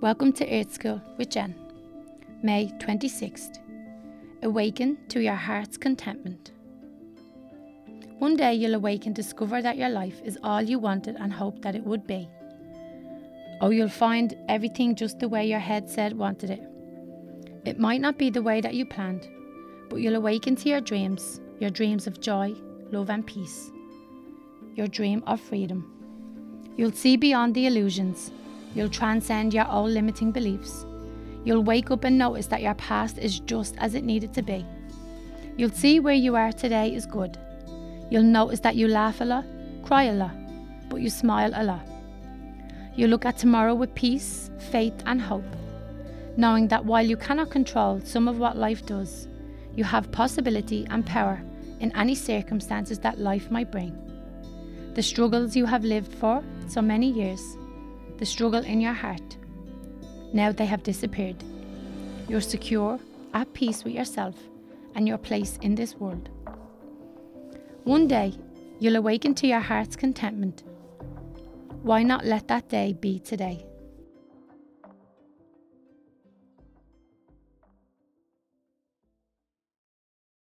Welcome to Earth School with Jen. May 26th. Awaken to your heart's contentment. One day you'll awake and discover that your life is all you wanted and hoped that it would be. Oh, you'll find everything just the way your head said wanted it. It might not be the way that you planned, but you'll awaken to your dreams, your dreams of joy, love, and peace, your dream of freedom. You'll see beyond the illusions You'll transcend your old limiting beliefs. You'll wake up and notice that your past is just as it needed to be. You'll see where you are today is good. You'll notice that you laugh a lot, cry a lot, but you smile a lot. You look at tomorrow with peace, faith, and hope, knowing that while you cannot control some of what life does, you have possibility and power in any circumstances that life might bring. The struggles you have lived for so many years the struggle in your heart. Now they have disappeared. You're secure, at peace with yourself and your place in this world. One day, you'll awaken to your heart's contentment. Why not let that day be today?